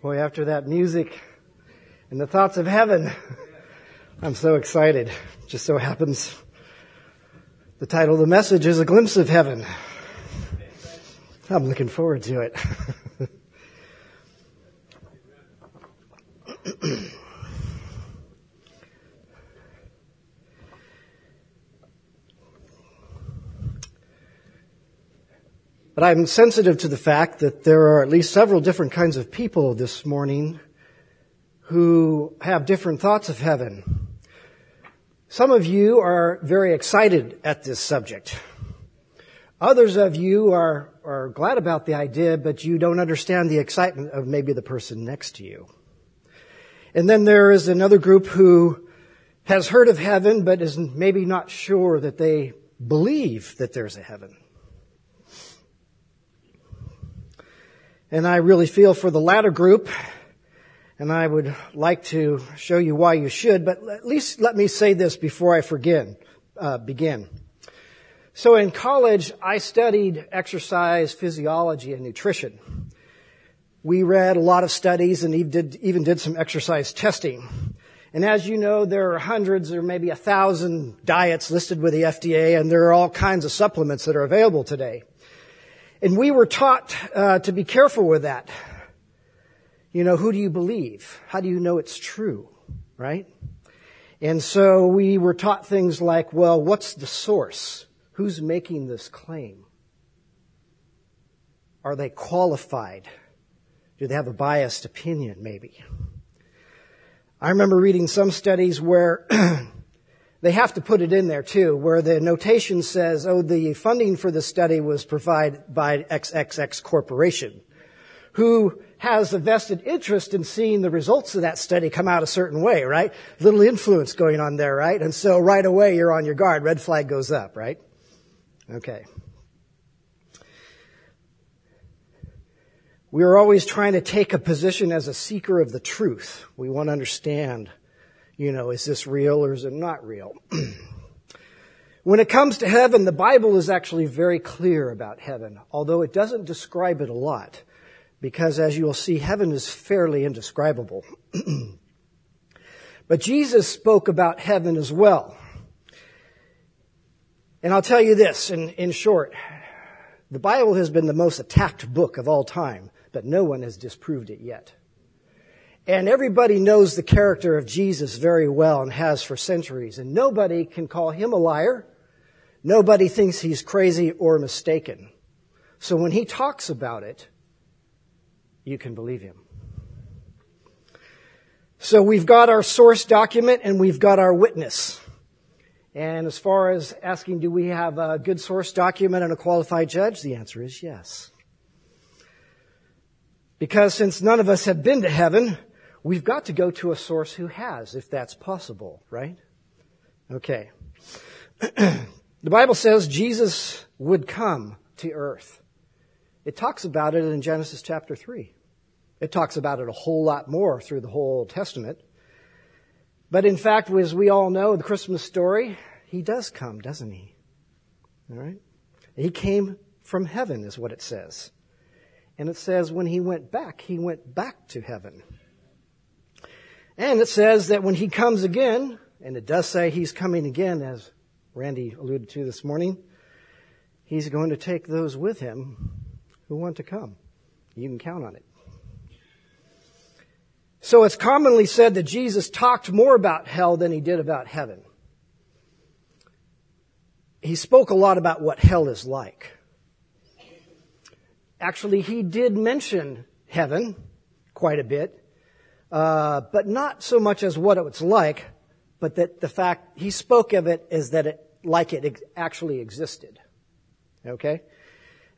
Boy, after that music and the thoughts of heaven, I'm so excited. Just so happens the title of the message is A Glimpse of Heaven. I'm looking forward to it. But I'm sensitive to the fact that there are at least several different kinds of people this morning who have different thoughts of heaven. Some of you are very excited at this subject. Others of you are, are glad about the idea, but you don't understand the excitement of maybe the person next to you. And then there is another group who has heard of heaven, but is maybe not sure that they believe that there's a heaven. And I really feel for the latter group, and I would like to show you why you should, but at least let me say this before I forget, uh, begin. So in college, I studied exercise physiology and nutrition. We read a lot of studies and even did, even did some exercise testing. And as you know, there are hundreds or maybe a thousand diets listed with the FDA, and there are all kinds of supplements that are available today. And we were taught uh, to be careful with that. You know, who do you believe? How do you know it's true? Right? And so we were taught things like, well, what's the source? Who's making this claim? Are they qualified? Do they have a biased opinion, maybe? I remember reading some studies where they have to put it in there too, where the notation says, oh, the funding for the study was provided by XXX Corporation, who has a vested interest in seeing the results of that study come out a certain way, right? Little influence going on there, right? And so right away you're on your guard. Red flag goes up, right? Okay. We are always trying to take a position as a seeker of the truth. We want to understand you know, is this real or is it not real? when it comes to heaven, the Bible is actually very clear about heaven, although it doesn't describe it a lot, because as you will see, heaven is fairly indescribable. but Jesus spoke about heaven as well. And I'll tell you this in, in short. The Bible has been the most attacked book of all time, but no one has disproved it yet. And everybody knows the character of Jesus very well and has for centuries. And nobody can call him a liar. Nobody thinks he's crazy or mistaken. So when he talks about it, you can believe him. So we've got our source document and we've got our witness. And as far as asking, do we have a good source document and a qualified judge? The answer is yes. Because since none of us have been to heaven, we've got to go to a source who has, if that's possible, right? Okay. the Bible says Jesus would come to earth. It talks about it in Genesis chapter 3. It talks about it a whole lot more through the whole Old Testament. But in fact, as we all know, the Christmas story, he does come, doesn't he? All right? He came from heaven, is what it says. And it says when he went back, he went back to heaven. And it says that when he comes again, and it does say he's coming again, as Randy alluded to this morning, he's going to take those with him who want to come. You can count on it. So it's commonly said that Jesus talked more about hell than he did about heaven. He spoke a lot about what hell is like. Actually, he did mention heaven quite a bit uh, but not so much as what it's like, but that the fact he spoke of it as that it like it actually existed. Okay,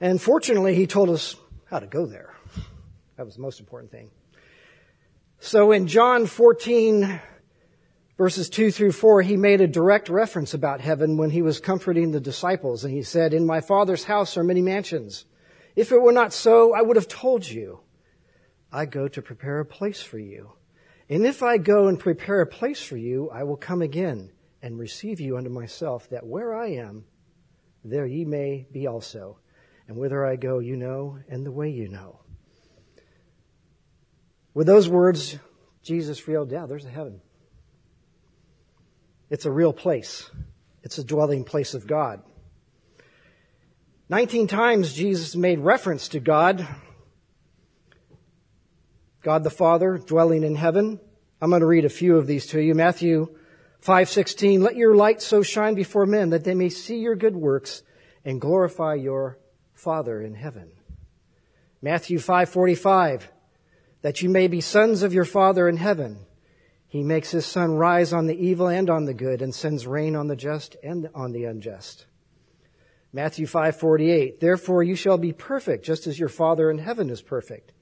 and fortunately, he told us how to go there. That was the most important thing. So in John 14, verses 2 through 4, he made a direct reference about heaven when he was comforting the disciples. And he said, In my Father's house are many mansions. If it were not so, I would have told you. I go to prepare a place for you. And if I go and prepare a place for you, I will come again and receive you unto myself, that where I am, there ye may be also. And whither I go, you know, and the way you know. With those words, Jesus revealed, yeah, there's a heaven. It's a real place. It's a dwelling place of God. 19 times Jesus made reference to God. God the Father dwelling in heaven. I'm going to read a few of these to you. Matthew 5:16 Let your light so shine before men that they may see your good works and glorify your Father in heaven. Matthew 5:45 That you may be sons of your Father in heaven. He makes his sun rise on the evil and on the good and sends rain on the just and on the unjust. Matthew 5:48 Therefore you shall be perfect just as your Father in heaven is perfect.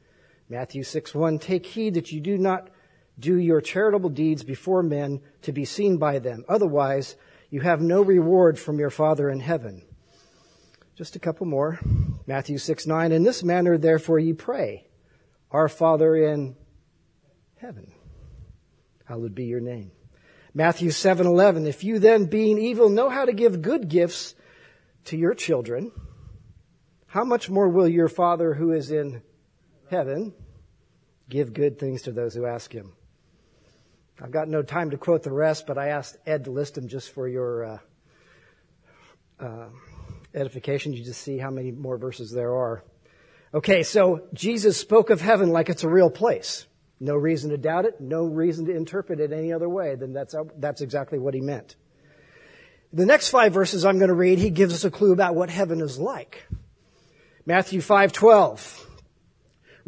Matthew 6:1 Take heed that you do not do your charitable deeds before men to be seen by them. Otherwise, you have no reward from your Father in heaven. Just a couple more. Matthew 6, 9. In this manner, therefore, ye pray, Our Father in heaven. Hallowed be your name. Matthew 7, 11. If you then, being evil, know how to give good gifts to your children, how much more will your Father who is in heaven give good things to those who ask him? I've got no time to quote the rest, but I asked Ed to list them just for your uh, uh, edification. You just see how many more verses there are. Okay, so Jesus spoke of heaven like it's a real place. No reason to doubt it, no reason to interpret it any other way than that's, that's exactly what he meant. The next five verses I'm going to read, he gives us a clue about what heaven is like. Matthew 5:12.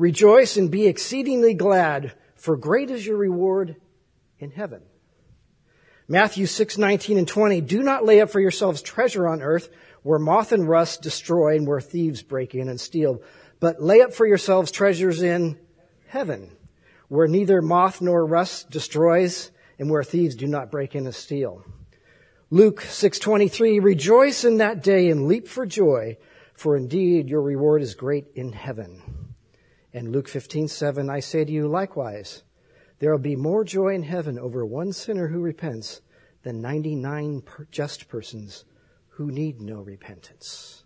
Rejoice and be exceedingly glad, for great is your reward in heaven. Matthew 6, 19 and 20. Do not lay up for yourselves treasure on earth where moth and rust destroy and where thieves break in and steal, but lay up for yourselves treasures in heaven where neither moth nor rust destroys and where thieves do not break in and steal. Luke 6:23 Rejoice in that day and leap for joy for indeed your reward is great in heaven. And Luke 15:7 I say to you likewise there will be more joy in heaven over one sinner who repents than 99 just persons who need no repentance.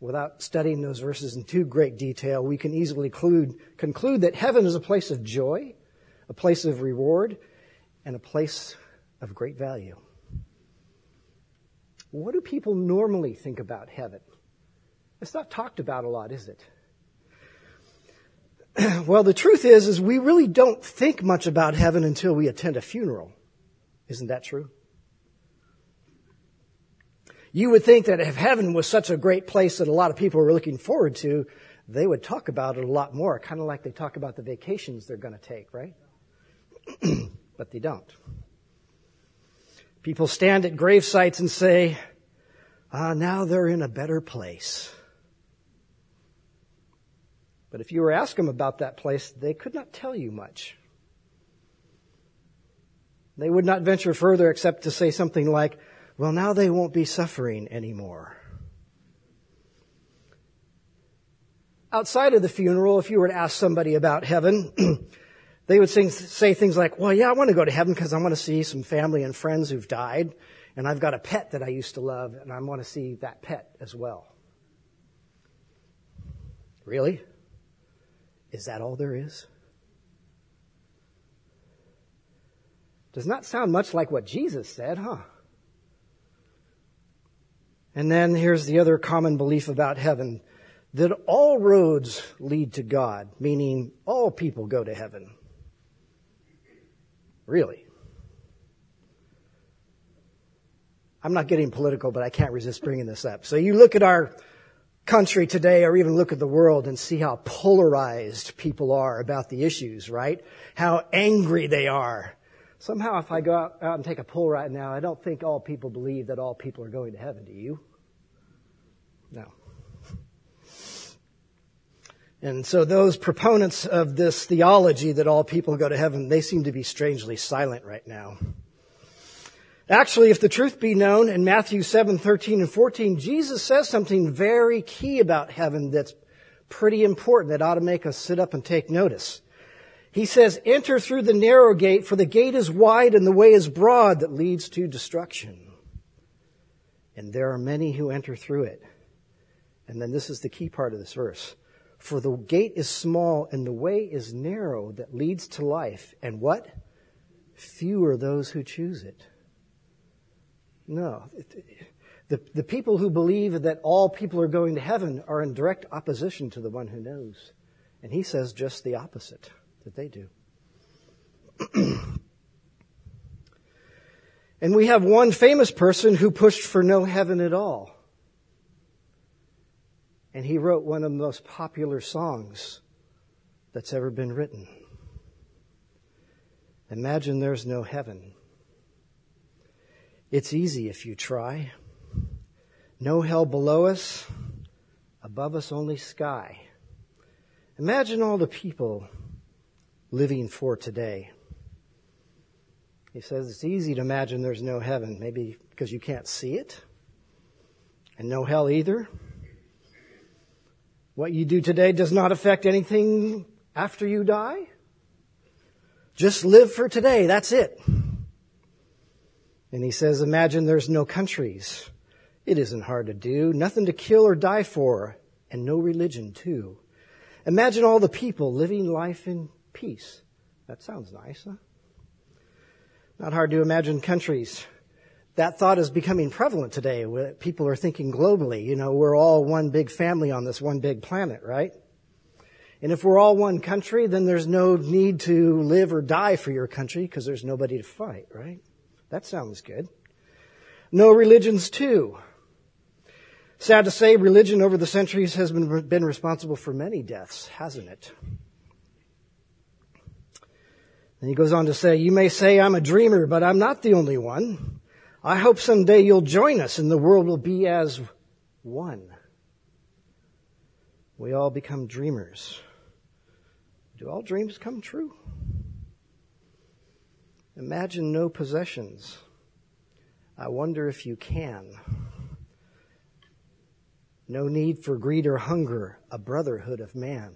Without studying those verses in too great detail, we can easily conclude, conclude that heaven is a place of joy, a place of reward, and a place of great value. What do people normally think about heaven? It's not talked about a lot, is it? well, the truth is, is we really don't think much about heaven until we attend a funeral. Isn't that true? You would think that if heaven was such a great place that a lot of people are looking forward to, they would talk about it a lot more, kind of like they talk about the vacations they're going to take, right? but they don't. People stand at grave sites and say, ah, now they're in a better place. But if you were to ask them about that place, they could not tell you much. They would not venture further except to say something like, well, now they won't be suffering anymore. Outside of the funeral, if you were to ask somebody about heaven, they would sing, say things like, well, yeah, I want to go to heaven because I want to see some family and friends who've died. And I've got a pet that I used to love and I want to see that pet as well. Really? Is that all there is? Does not sound much like what Jesus said, huh? And then here's the other common belief about heaven that all roads lead to God, meaning all people go to heaven. Really? I'm not getting political, but I can't resist bringing this up. So you look at our country today or even look at the world and see how polarized people are about the issues, right? How angry they are. Somehow if I go out, out and take a poll right now, I don't think all people believe that all people are going to heaven. Do you? No. And so those proponents of this theology that all people go to heaven, they seem to be strangely silent right now. Actually, if the truth be known, in Matthew 7, 13 and 14, Jesus says something very key about heaven that's pretty important that ought to make us sit up and take notice. He says, enter through the narrow gate, for the gate is wide and the way is broad that leads to destruction. And there are many who enter through it. And then this is the key part of this verse. For the gate is small and the way is narrow that leads to life. And what? Few are those who choose it. No. The, the people who believe that all people are going to heaven are in direct opposition to the one who knows. And he says just the opposite that they do. and we have one famous person who pushed for no heaven at all. And he wrote one of the most popular songs that's ever been written. Imagine there's no heaven. It's easy if you try. No hell below us, above us only sky. Imagine all the people living for today. He says it's easy to imagine there's no heaven, maybe because you can't see it, and no hell either. What you do today does not affect anything after you die. Just live for today, that's it. And he says, imagine there's no countries. It isn't hard to do. Nothing to kill or die for, and no religion too. Imagine all the people living life in peace. That sounds nice, huh? Not hard to imagine countries. That thought is becoming prevalent today. People are thinking globally. You know, we're all one big family on this one big planet, right? And if we're all one country, then there's no need to live or die for your country because there's nobody to fight, right? That sounds good. No religions too. Sad to say, religion over the centuries has been, been responsible for many deaths, hasn't it? And he goes on to say, you may say I'm a dreamer, but I'm not the only one. I hope someday you'll join us and the world will be as one. We all become dreamers. Do all dreams come true? Imagine no possessions. I wonder if you can. No need for greed or hunger, a brotherhood of man.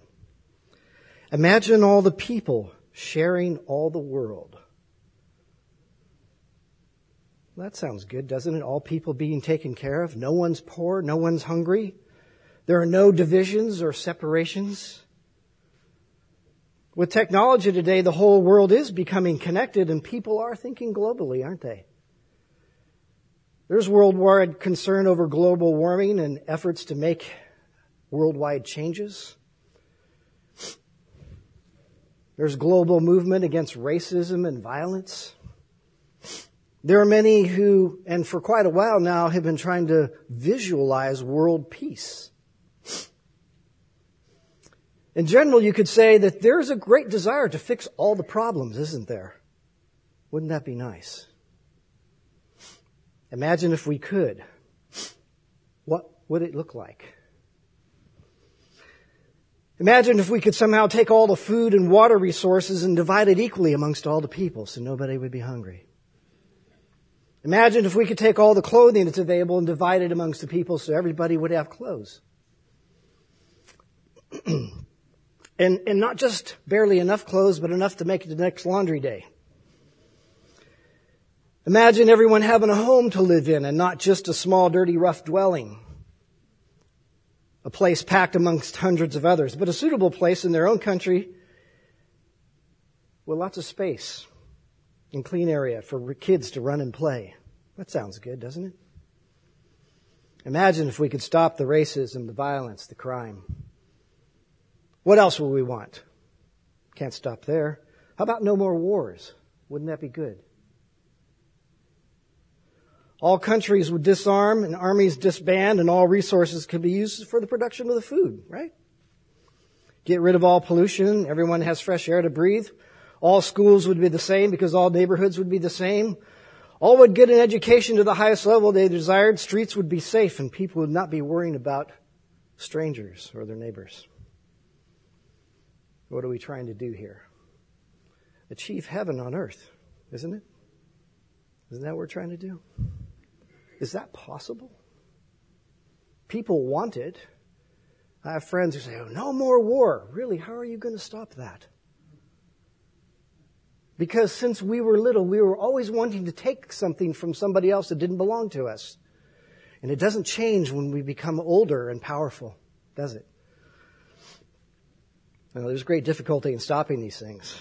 Imagine all the people sharing all the world. That sounds good, doesn't it? All people being taken care of. No one's poor. No one's hungry. There are no divisions or separations. With technology today, the whole world is becoming connected and people are thinking globally, aren't they? There's worldwide concern over global warming and efforts to make worldwide changes. There's global movement against racism and violence. There are many who, and for quite a while now, have been trying to visualize world peace. In general, you could say that there's a great desire to fix all the problems, isn't there? Wouldn't that be nice? Imagine if we could. What would it look like? Imagine if we could somehow take all the food and water resources and divide it equally amongst all the people so nobody would be hungry. Imagine if we could take all the clothing that's available and divide it amongst the people so everybody would have clothes. and, and not just barely enough clothes, but enough to make it to the next laundry day. Imagine everyone having a home to live in and not just a small, dirty, rough dwelling a place packed amongst hundreds of others, but a suitable place in their own country with lots of space and clean area for kids to run and play. That sounds good, doesn't it? Imagine if we could stop the racism, the violence, the crime. What else would we want? Can't stop there. How about no more wars? Wouldn't that be good? All countries would disarm and armies disband and all resources could be used for the production of the food, right? Get rid of all pollution. Everyone has fresh air to breathe. All schools would be the same because all neighborhoods would be the same. All would get an education to the highest level they desired. Streets would be safe and people would not be worrying about strangers or their neighbors. What are we trying to do here? Achieve heaven on earth, isn't it? Isn't that what we're trying to do? Is that possible? People want it. I have friends who say, oh, no more war. Really, how are you going to stop that? Because since we were little, we were always wanting to take something from somebody else that didn't belong to us. And it doesn't change when we become older and powerful, does it? Now, there's great difficulty in stopping these things.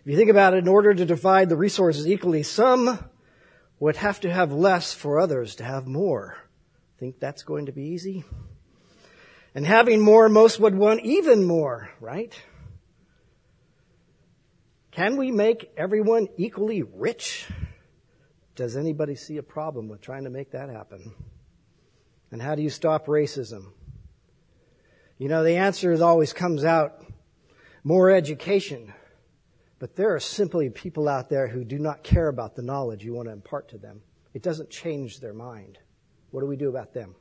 If you think about it, in order to divide the resources equally, some would have to have less for others to have more. Think that's going to be easy? And having more, most would want even more, right? Can we make everyone equally rich? Does anybody see a problem with trying to make that happen? And how do you stop racism? You know, the answer always comes out more education. But there are simply people out there who do not care about the knowledge you want to impart to them. It doesn't change their mind. What do we do about them?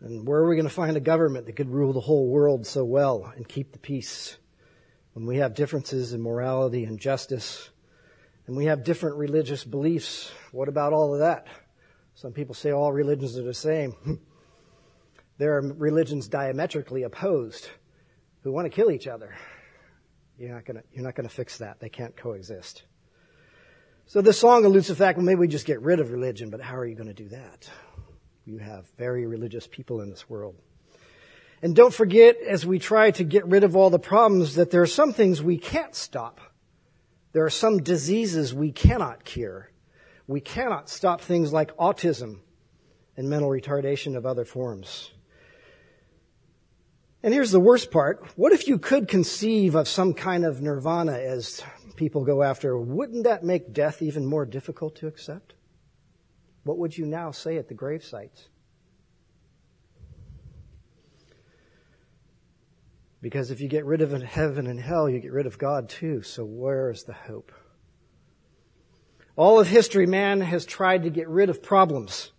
And where are we going to find a government that could rule the whole world so well and keep the peace when we have differences in morality and justice and we have different religious beliefs? What about all of that? Some people say all religions are the same. there are religions diametrically opposed who want to kill each other. You're not gonna, you're not gonna fix that. They can't coexist. So this song alludes to the fact, well, maybe we just get rid of religion, but how are you going to do that? You have very religious people in this world. And don't forget, as we try to get rid of all the problems, that there are some things we can't stop. There are some diseases we cannot cure. We cannot stop things like autism and mental retardation of other forms. And here's the worst part. What if you could conceive of some kind of nirvana as people go after? Wouldn't that make death even more difficult to accept? What would you now say at the grave sites? Because if you get rid of heaven and hell, you get rid of God too. So where is the hope? All of history, man has tried to get rid of problems.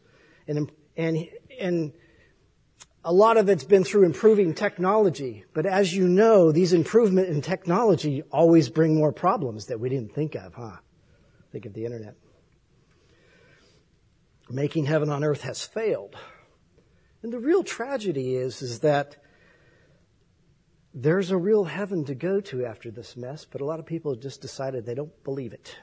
And, and, and a lot of it's been through improving technology. But as you know, these improvement in technology always bring more problems that we didn't think of, huh? Think of the internet. Making heaven on earth has failed. And the real tragedy is, is that there's a real heaven to go to after this mess, but a lot of people have just decided they don't believe it.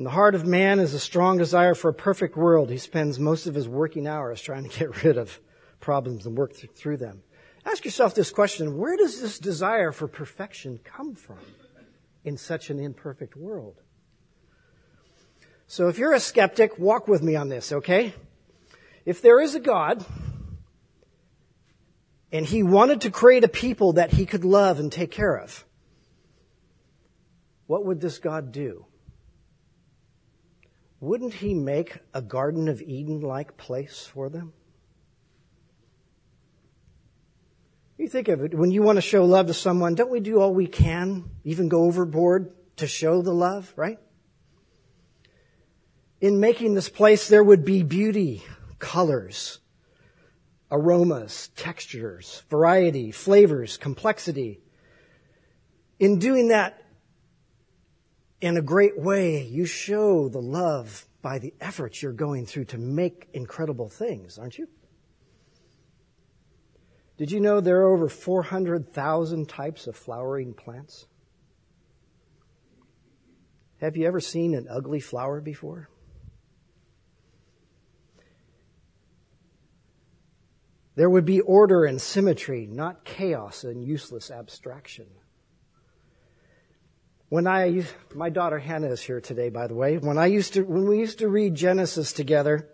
In the heart of man is a strong desire for a perfect world. He spends most of his working hours trying to get rid of problems and work through them. Ask yourself this question where does this desire for perfection come from in such an imperfect world? So if you're a skeptic, walk with me on this, okay? If there is a God, and he wanted to create a people that he could love and take care of, what would this God do? Wouldn't he make a Garden of Eden like place for them? You think of it, when you want to show love to someone, don't we do all we can, even go overboard to show the love, right? In making this place, there would be beauty, colors, aromas, textures, variety, flavors, complexity. In doing that, in a great way, you show the love by the efforts you're going through to make incredible things, aren't you? Did you know there are over 400,000 types of flowering plants? Have you ever seen an ugly flower before? There would be order and symmetry, not chaos and useless abstraction. When I, my daughter Hannah is here today, by the way. When I used to, when we used to read Genesis together,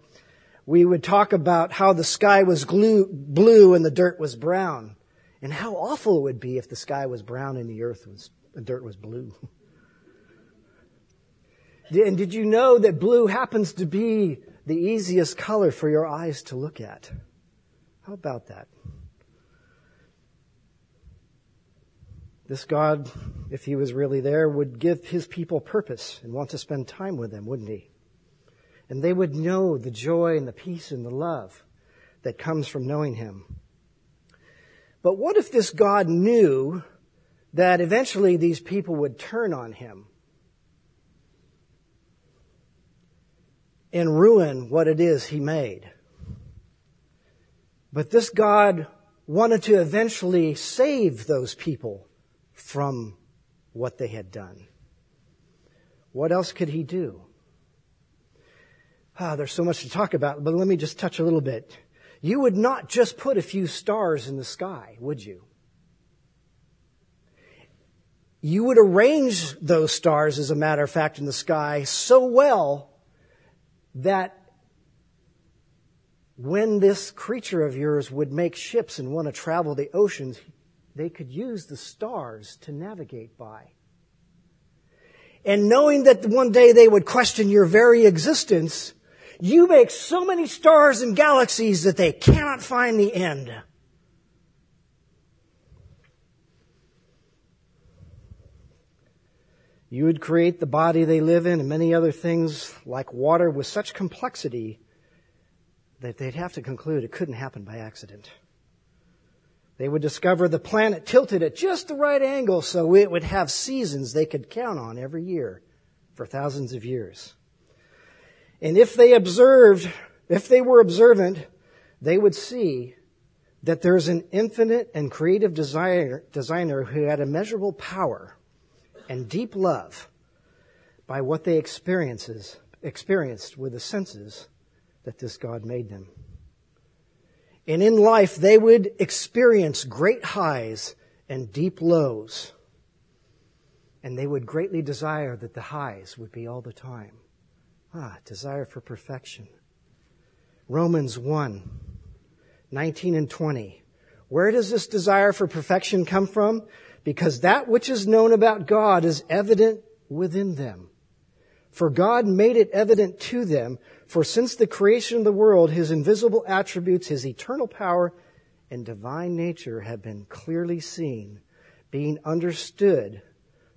we would talk about how the sky was glue, blue and the dirt was brown, and how awful it would be if the sky was brown and the earth was, the dirt was blue. and did you know that blue happens to be the easiest color for your eyes to look at? How about that? This God, if he was really there, would give his people purpose and want to spend time with them, wouldn't he? And they would know the joy and the peace and the love that comes from knowing him. But what if this God knew that eventually these people would turn on him and ruin what it is he made? But this God wanted to eventually save those people from what they had done. What else could he do? Ah, there's so much to talk about, but let me just touch a little bit. you would not just put a few stars in the sky, would you? You would arrange those stars, as a matter of fact, in the sky so well that when this creature of yours would make ships and want to travel the oceans, they could use the stars to navigate by. And knowing that one day they would question your very existence, you make so many stars and galaxies that they cannot find the end. You would create the body they live in and many other things like water with such complexity that they'd have to conclude it couldn't happen by accident. They would discover the planet tilted at just the right angle so it would have seasons they could count on every year for thousands of years. And if they observed, if they were observant, they would see that there's an infinite and creative designer, designer who had immeasurable power and deep love by what they experiences, experienced with the senses that this God made them. And in life, they would experience great highs and deep lows. And they would greatly desire that the highs would be all the time. Ah, desire for perfection. Romans 1, 19 and 20. Where does this desire for perfection come from? Because that which is known about God is evident within them. For God made it evident to them, for since the creation of the world, his invisible attributes, his eternal power, and divine nature have been clearly seen, being understood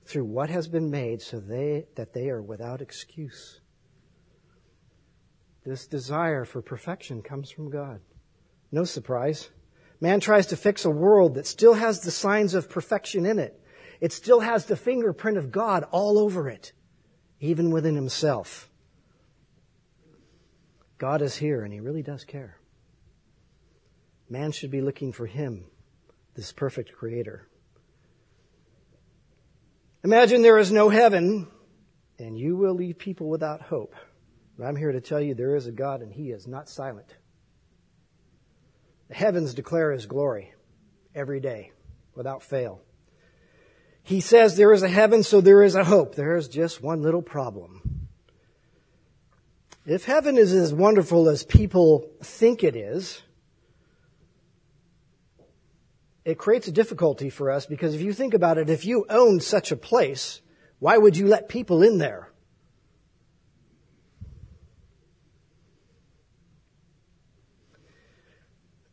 through what has been made so they, that they are without excuse. This desire for perfection comes from God. No surprise. Man tries to fix a world that still has the signs of perfection in it. It still has the fingerprint of God all over it, even within himself. God is here and he really does care. Man should be looking for him, this perfect creator. Imagine there is no heaven and you will leave people without hope. But I'm here to tell you there is a God and He is not silent. The heavens declare His glory every day without fail. He says there is a heaven, so there is a hope. There is just one little problem. If heaven is as wonderful as people think it is, it creates a difficulty for us because if you think about it, if you owned such a place, why would you let people in there?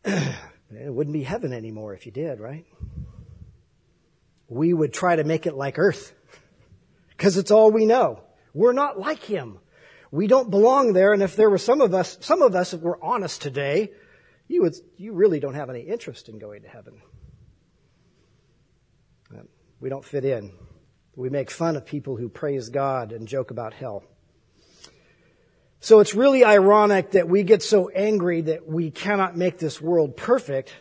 it wouldn't be heaven anymore if you did, right? We would try to make it like earth because it's all we know. We're not like him. We don't belong there. And if there were some of us, some of us, if we're honest today, you would, you really don't have any interest in going to heaven. Um, we don't fit in. We make fun of people who praise God and joke about hell. So it's really ironic that we get so angry that we cannot make this world perfect.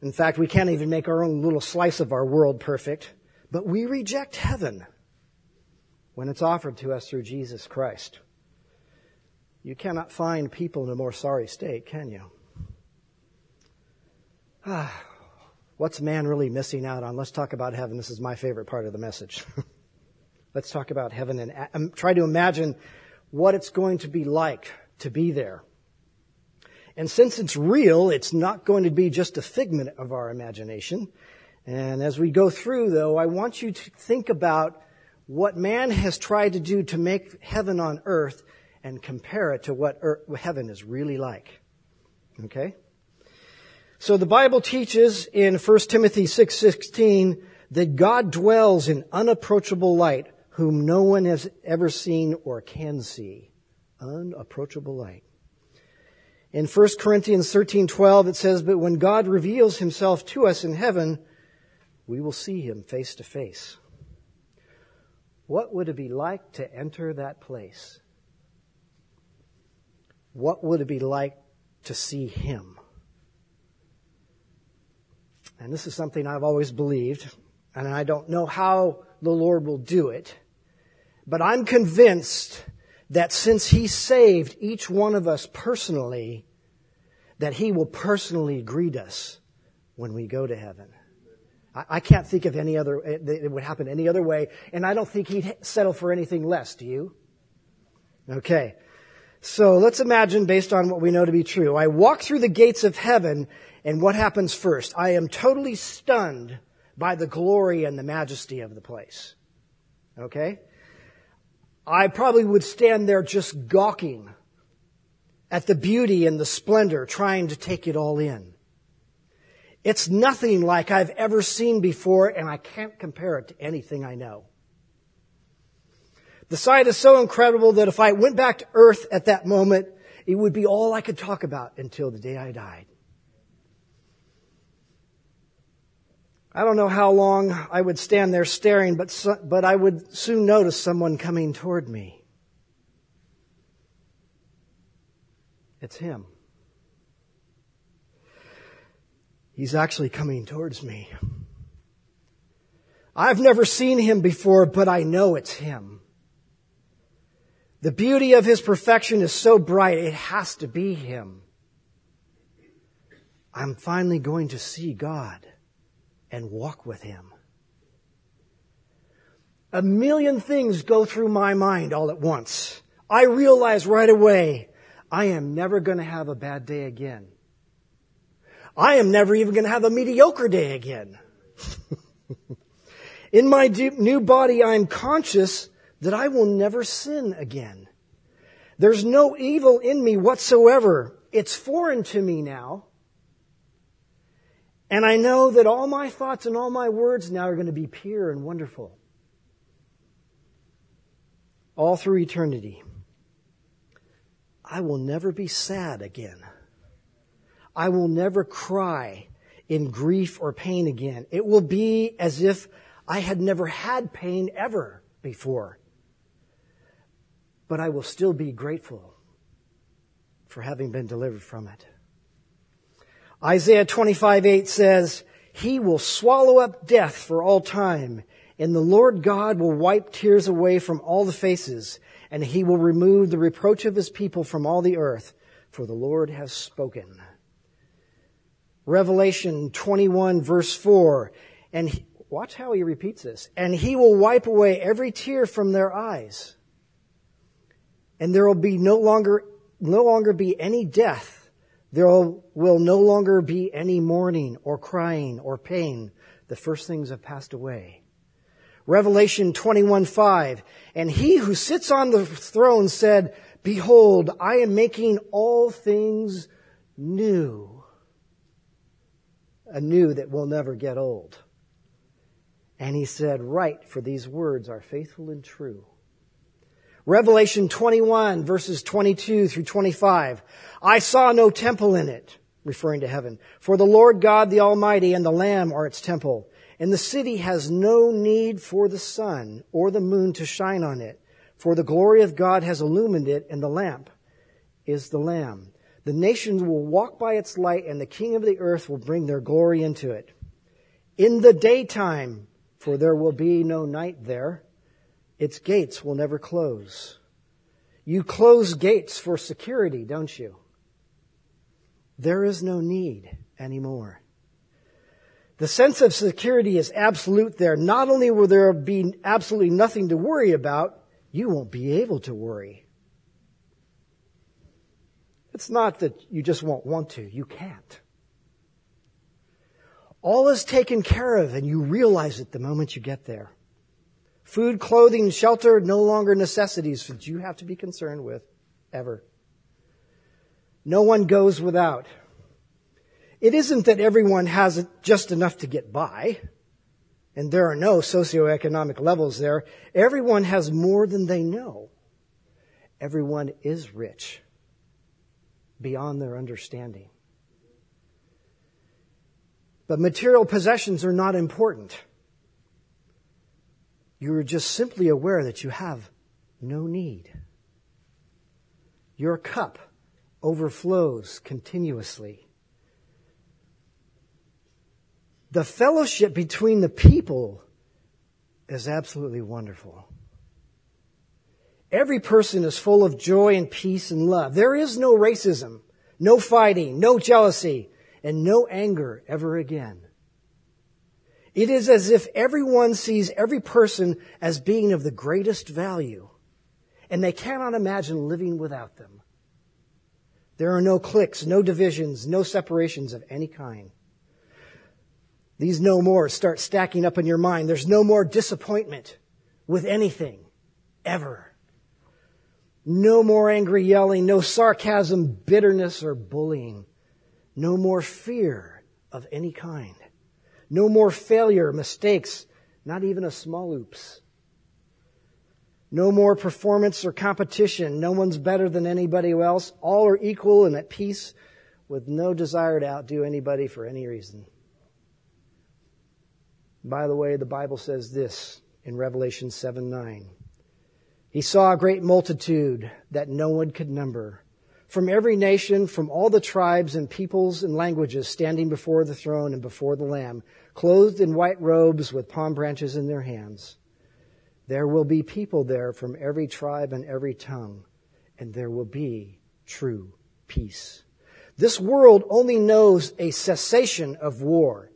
In fact, we can't even make our own little slice of our world perfect. But we reject heaven when it's offered to us through Jesus Christ. You cannot find people in a more sorry state, can you? Ah, what's man really missing out on? Let's talk about heaven. This is my favorite part of the message. Let's talk about heaven and um, try to imagine what it's going to be like to be there. And since it's real, it's not going to be just a figment of our imagination. And as we go through though, I want you to think about what man has tried to do to make heaven on earth and compare it to what earth, heaven is really like. Okay? So the Bible teaches in 1 Timothy 6:16 that God dwells in unapproachable light whom no one has ever seen or can see. Unapproachable light. In 1 Corinthians 13:12 it says, "But when God reveals himself to us in heaven, we will see him face to face." What would it be like to enter that place? What would it be like to see him? And this is something I've always believed, and I don't know how the Lord will do it. But I'm convinced that since He saved each one of us personally, that He will personally greet us when we go to heaven. I, can't think of any other, eh, it would happen any other way, and I don't think He'd settle for anything less, do you? Okay. So let's imagine based on what we know to be true. I walk through the gates of heaven and what happens first? I am totally stunned by the glory and the majesty of the place. Okay? I probably would stand there just gawking at the beauty and the splendor, trying to take it all in. It's nothing like I've ever seen before, and I can't compare it to anything I know. The sight is so incredible that if I went back to earth at that moment, it would be all I could talk about until the day I died. I don't know how long I would stand there staring, but, so, but I would soon notice someone coming toward me. It's him. He's actually coming towards me. I've never seen him before, but I know it's him. The beauty of his perfection is so bright, it has to be him. I'm finally going to see God and walk with him. A million things go through my mind all at once. I realize right away, I am never going to have a bad day again. I am never even going to have a mediocre day again. In my new body, I am conscious that I will never sin again. There's no evil in me whatsoever. It's foreign to me now. And I know that all my thoughts and all my words now are going to be pure and wonderful. All through eternity. I will never be sad again. I will never cry in grief or pain again. It will be as if I had never had pain ever before but I will still be grateful for having been delivered from it. Isaiah 25, 8 says, He will swallow up death for all time, and the Lord God will wipe tears away from all the faces, and He will remove the reproach of His people from all the earth, for the Lord has spoken. Revelation 21 verse 4, and he, watch how he repeats this, and He will wipe away every tear from their eyes and there will be no longer, no longer be any death. There will no longer be any mourning or crying or pain. The first things have passed away. Revelation 21:5 And he who sits on the throne said, Behold, I am making all things new. A new that will never get old. And he said, Write, for these words are faithful and true. Revelation 21 verses 22 through 25. I saw no temple in it, referring to heaven. For the Lord God the Almighty and the Lamb are its temple. And the city has no need for the sun or the moon to shine on it. For the glory of God has illumined it and the lamp is the Lamb. The nations will walk by its light and the king of the earth will bring their glory into it. In the daytime, for there will be no night there, its gates will never close. You close gates for security, don't you? There is no need anymore. The sense of security is absolute there. Not only will there be absolutely nothing to worry about, you won't be able to worry. It's not that you just won't want to, you can't. All is taken care of and you realize it the moment you get there. Food, clothing, shelter, no longer necessities that you have to be concerned with ever. No one goes without. It isn't that everyone has just enough to get by, and there are no socioeconomic levels there. Everyone has more than they know. Everyone is rich beyond their understanding. But material possessions are not important. You're just simply aware that you have no need. Your cup overflows continuously. The fellowship between the people is absolutely wonderful. Every person is full of joy and peace and love. There is no racism, no fighting, no jealousy, and no anger ever again. It is as if everyone sees every person as being of the greatest value, and they cannot imagine living without them. There are no cliques, no divisions, no separations of any kind. These no more start stacking up in your mind. There's no more disappointment with anything, ever. No more angry yelling, no sarcasm, bitterness, or bullying. No more fear of any kind. No more failure, mistakes, not even a small oops. No more performance or competition. No one's better than anybody else. All are equal and at peace with no desire to outdo anybody for any reason. By the way, the Bible says this in Revelation 7 9. He saw a great multitude that no one could number. From every nation, from all the tribes and peoples and languages standing before the throne and before the Lamb, clothed in white robes with palm branches in their hands. There will be people there from every tribe and every tongue, and there will be true peace. This world only knows a cessation of war.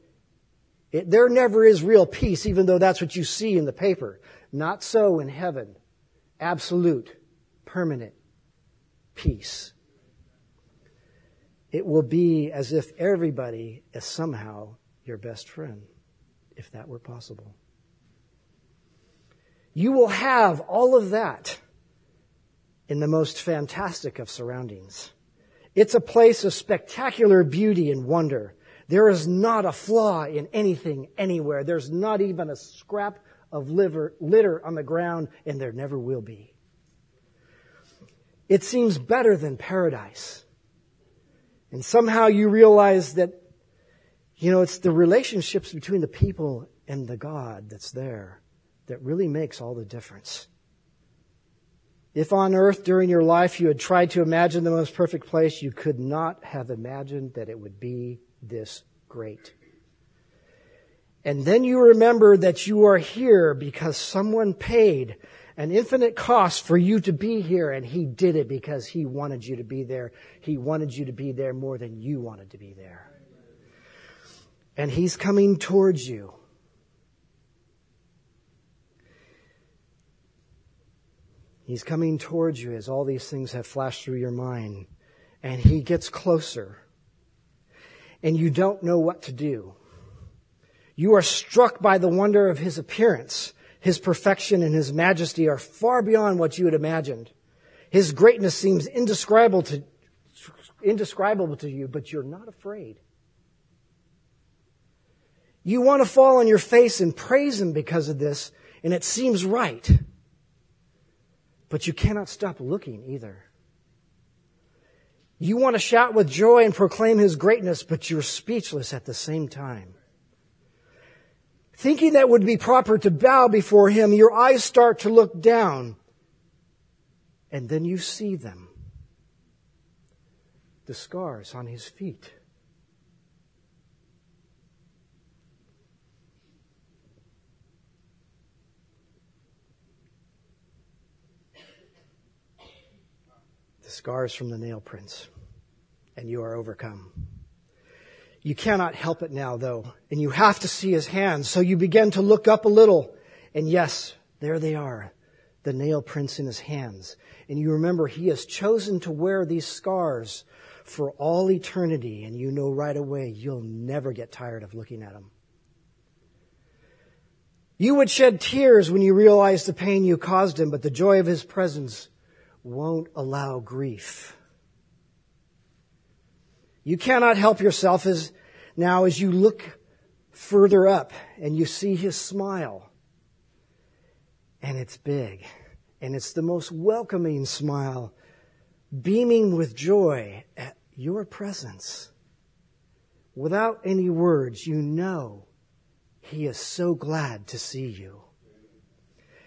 It, there never is real peace, even though that's what you see in the paper. Not so in heaven absolute, permanent peace. It will be as if everybody is somehow your best friend, if that were possible. You will have all of that in the most fantastic of surroundings. It's a place of spectacular beauty and wonder. There is not a flaw in anything anywhere. There's not even a scrap of liver, litter on the ground, and there never will be. It seems better than paradise. And somehow you realize that, you know, it's the relationships between the people and the God that's there that really makes all the difference. If on earth during your life you had tried to imagine the most perfect place, you could not have imagined that it would be this great. And then you remember that you are here because someone paid an infinite cost for you to be here, and he did it because he wanted you to be there. He wanted you to be there more than you wanted to be there. And he's coming towards you. He's coming towards you as all these things have flashed through your mind. And he gets closer. And you don't know what to do. You are struck by the wonder of his appearance. His perfection and his majesty are far beyond what you had imagined. His greatness seems indescribable to, indescribable to you, but you're not afraid. You want to fall on your face and praise him because of this, and it seems right. But you cannot stop looking either. You want to shout with joy and proclaim his greatness, but you're speechless at the same time. Thinking that would be proper to bow before him, your eyes start to look down. And then you see them. The scars on his feet. The scars from the nail prints. And you are overcome. You cannot help it now, though, and you have to see his hands. So you begin to look up a little, and yes, there they are, the nail prints in his hands. And you remember he has chosen to wear these scars for all eternity, and you know right away you'll never get tired of looking at them. You would shed tears when you realize the pain you caused him, but the joy of his presence won't allow grief. You cannot help yourself as now as you look further up and you see his smile. And it's big. And it's the most welcoming smile, beaming with joy at your presence. Without any words, you know he is so glad to see you.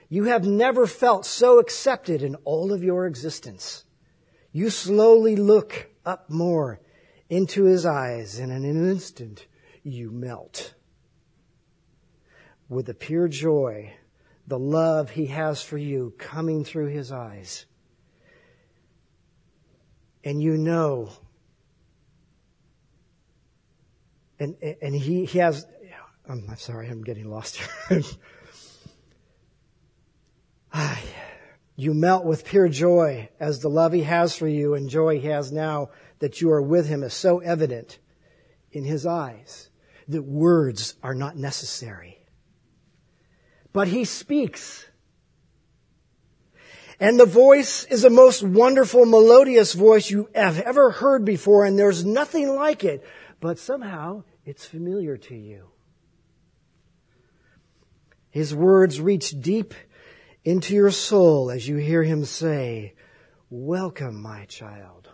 You have never felt so accepted in all of your existence. You slowly look up more into his eyes, and in an instant you melt. With the pure joy, the love he has for you coming through his eyes. And you know and, and he, he has, I'm, sorry, I'm getting lost here. Ah, you melt with pure joy as the love he has for you and joy he has now that you are with him is so evident in his eyes that words are not necessary. But he speaks. And the voice is the most wonderful, melodious voice you have ever heard before, and there's nothing like it. But somehow it's familiar to you. His words reach deep into your soul as you hear him say, Welcome, my child.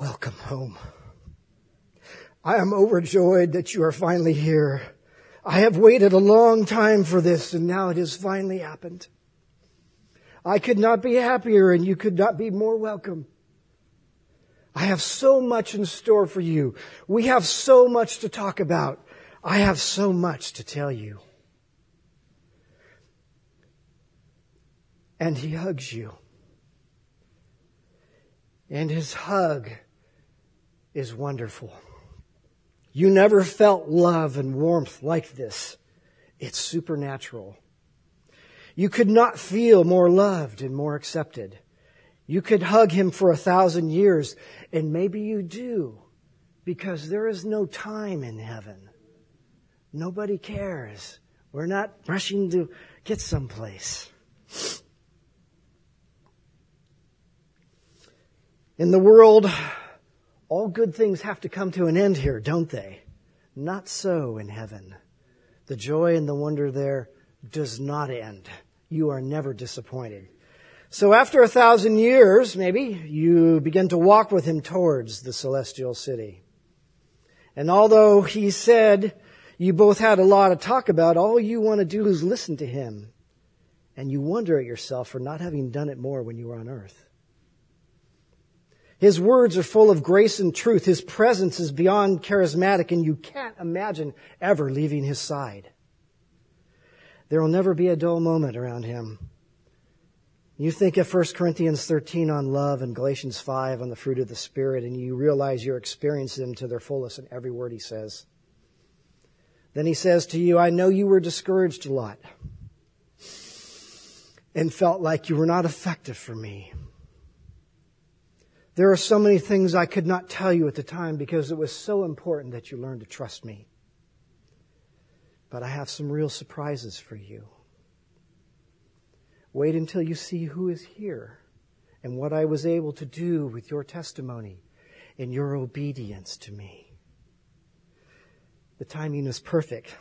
Welcome home. I am overjoyed that you are finally here. I have waited a long time for this and now it has finally happened. I could not be happier and you could not be more welcome. I have so much in store for you. We have so much to talk about. I have so much to tell you. And he hugs you. And his hug is wonderful. You never felt love and warmth like this. It's supernatural. You could not feel more loved and more accepted. You could hug him for a thousand years, and maybe you do, because there is no time in heaven. Nobody cares. We're not rushing to get someplace. In the world, all good things have to come to an end here, don't they? Not so in heaven. The joy and the wonder there does not end. You are never disappointed. So after a thousand years, maybe, you begin to walk with him towards the celestial city. And although he said you both had a lot to talk about, all you want to do is listen to him. And you wonder at yourself for not having done it more when you were on earth. His words are full of grace and truth. His presence is beyond charismatic and you can't imagine ever leaving his side. There will never be a dull moment around him. You think of 1 Corinthians 13 on love and Galatians 5 on the fruit of the Spirit, and you realize you're experiencing them to their fullest in every word he says. Then he says to you, I know you were discouraged a lot and felt like you were not effective for me. There are so many things I could not tell you at the time because it was so important that you learn to trust me. But I have some real surprises for you. Wait until you see who is here and what I was able to do with your testimony and your obedience to me. The timing is perfect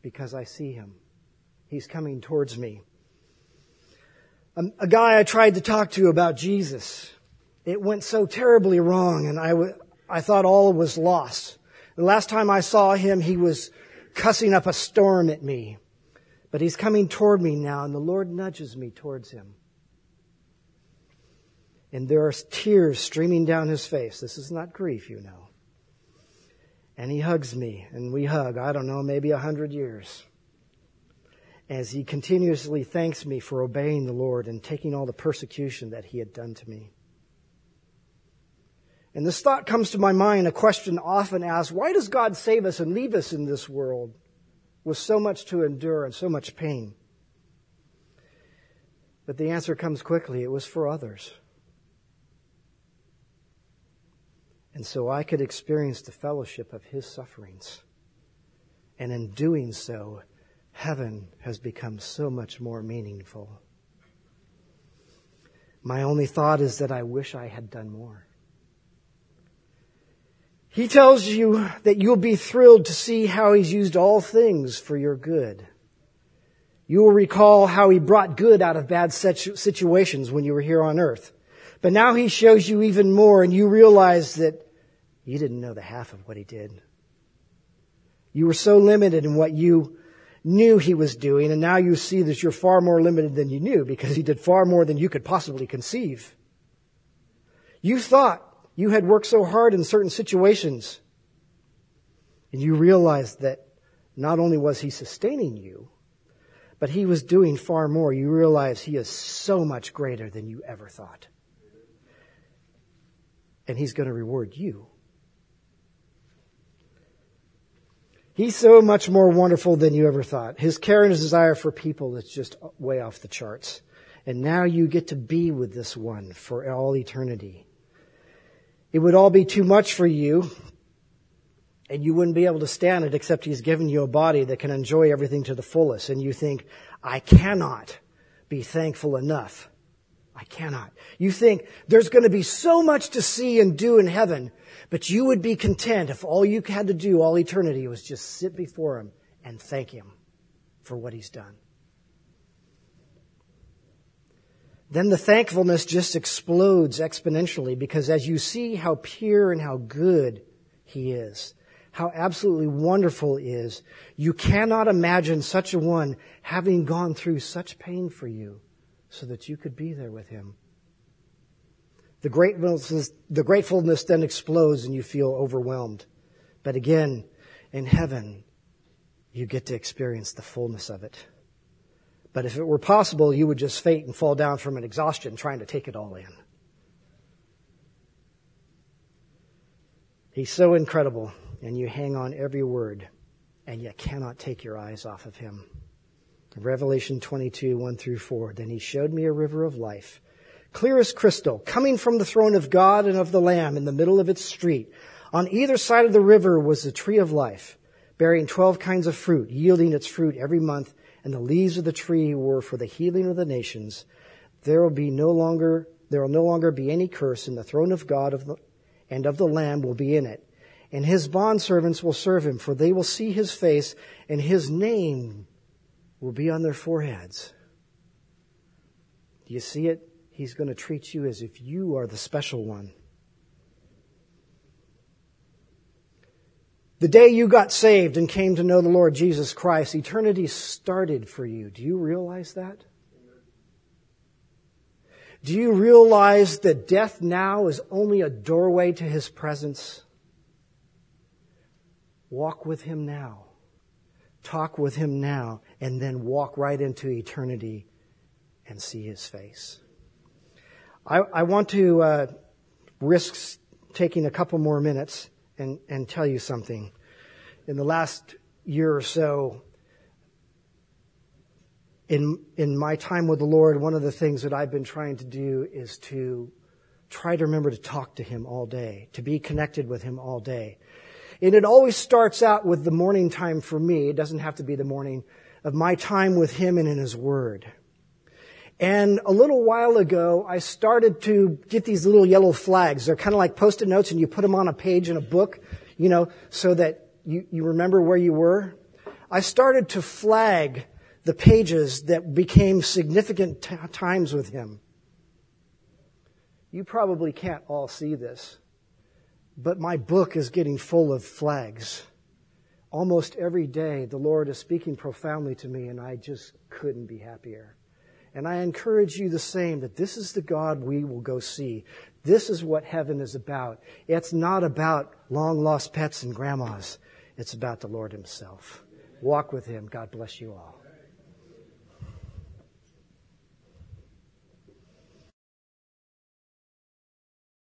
because I see him. He's coming towards me. A, a guy I tried to talk to about Jesus, it went so terribly wrong and I, w- I thought all was lost. The last time I saw him, he was cussing up a storm at me. But he's coming toward me now, and the Lord nudges me towards him. And there are tears streaming down his face. This is not grief, you know. And he hugs me, and we hug, I don't know, maybe a hundred years. As he continuously thanks me for obeying the Lord and taking all the persecution that he had done to me. And this thought comes to my mind, a question often asked, why does God save us and leave us in this world? with so much to endure and so much pain. But the answer comes quickly it was for others. And so I could experience the fellowship of his sufferings. And in doing so, heaven has become so much more meaningful. My only thought is that I wish I had done more. He tells you that you'll be thrilled to see how he's used all things for your good. You will recall how he brought good out of bad situations when you were here on earth. But now he shows you even more and you realize that you didn't know the half of what he did. You were so limited in what you knew he was doing and now you see that you're far more limited than you knew because he did far more than you could possibly conceive. You thought you had worked so hard in certain situations. And you realized that not only was he sustaining you, but he was doing far more. You realize he is so much greater than you ever thought. and He's going to reward you. He's so much more wonderful than you ever thought. His care and his desire for people is just way off the charts. And now you get to be with this one for all eternity. It would all be too much for you, and you wouldn't be able to stand it except he's given you a body that can enjoy everything to the fullest. And you think, I cannot be thankful enough. I cannot. You think there's going to be so much to see and do in heaven but you would be content if all you had to do all eternity was just sit before Him and thank Him for what He's done. Then the thankfulness just explodes exponentially because as you see how pure and how good He is, how absolutely wonderful He is, you cannot imagine such a one having gone through such pain for you so that you could be there with Him. The gratefulness, the gratefulness then explodes and you feel overwhelmed. But again, in heaven, you get to experience the fullness of it. But if it were possible, you would just faint and fall down from an exhaustion trying to take it all in. He's so incredible, and you hang on every word, and you cannot take your eyes off of him. Revelation 22, 1 through 4. Then he showed me a river of life clear as crystal, coming from the throne of God and of the Lamb in the middle of its street. On either side of the river was the tree of life, bearing twelve kinds of fruit, yielding its fruit every month, and the leaves of the tree were for the healing of the nations. There will be no longer, there will no longer be any curse, and the throne of God of the, and of the Lamb will be in it. And his bondservants will serve him, for they will see his face, and his name will be on their foreheads. Do you see it? He's going to treat you as if you are the special one. The day you got saved and came to know the Lord Jesus Christ, eternity started for you. Do you realize that? Do you realize that death now is only a doorway to his presence? Walk with him now. Talk with him now, and then walk right into eternity and see his face. I, I want to uh, risk taking a couple more minutes and, and tell you something. In the last year or so, in, in my time with the Lord, one of the things that I've been trying to do is to try to remember to talk to Him all day, to be connected with Him all day. And it always starts out with the morning time for me. It doesn't have to be the morning of my time with Him and in His Word. And a little while ago, I started to get these little yellow flags. They're kind of like post-it notes and you put them on a page in a book, you know, so that you, you remember where you were. I started to flag the pages that became significant t- times with him. You probably can't all see this, but my book is getting full of flags. Almost every day, the Lord is speaking profoundly to me, and I just couldn't be happier. And I encourage you the same that this is the God we will go see. This is what heaven is about. It's not about long lost pets and grandmas. It's about the Lord Himself. Walk with Him. God bless you all.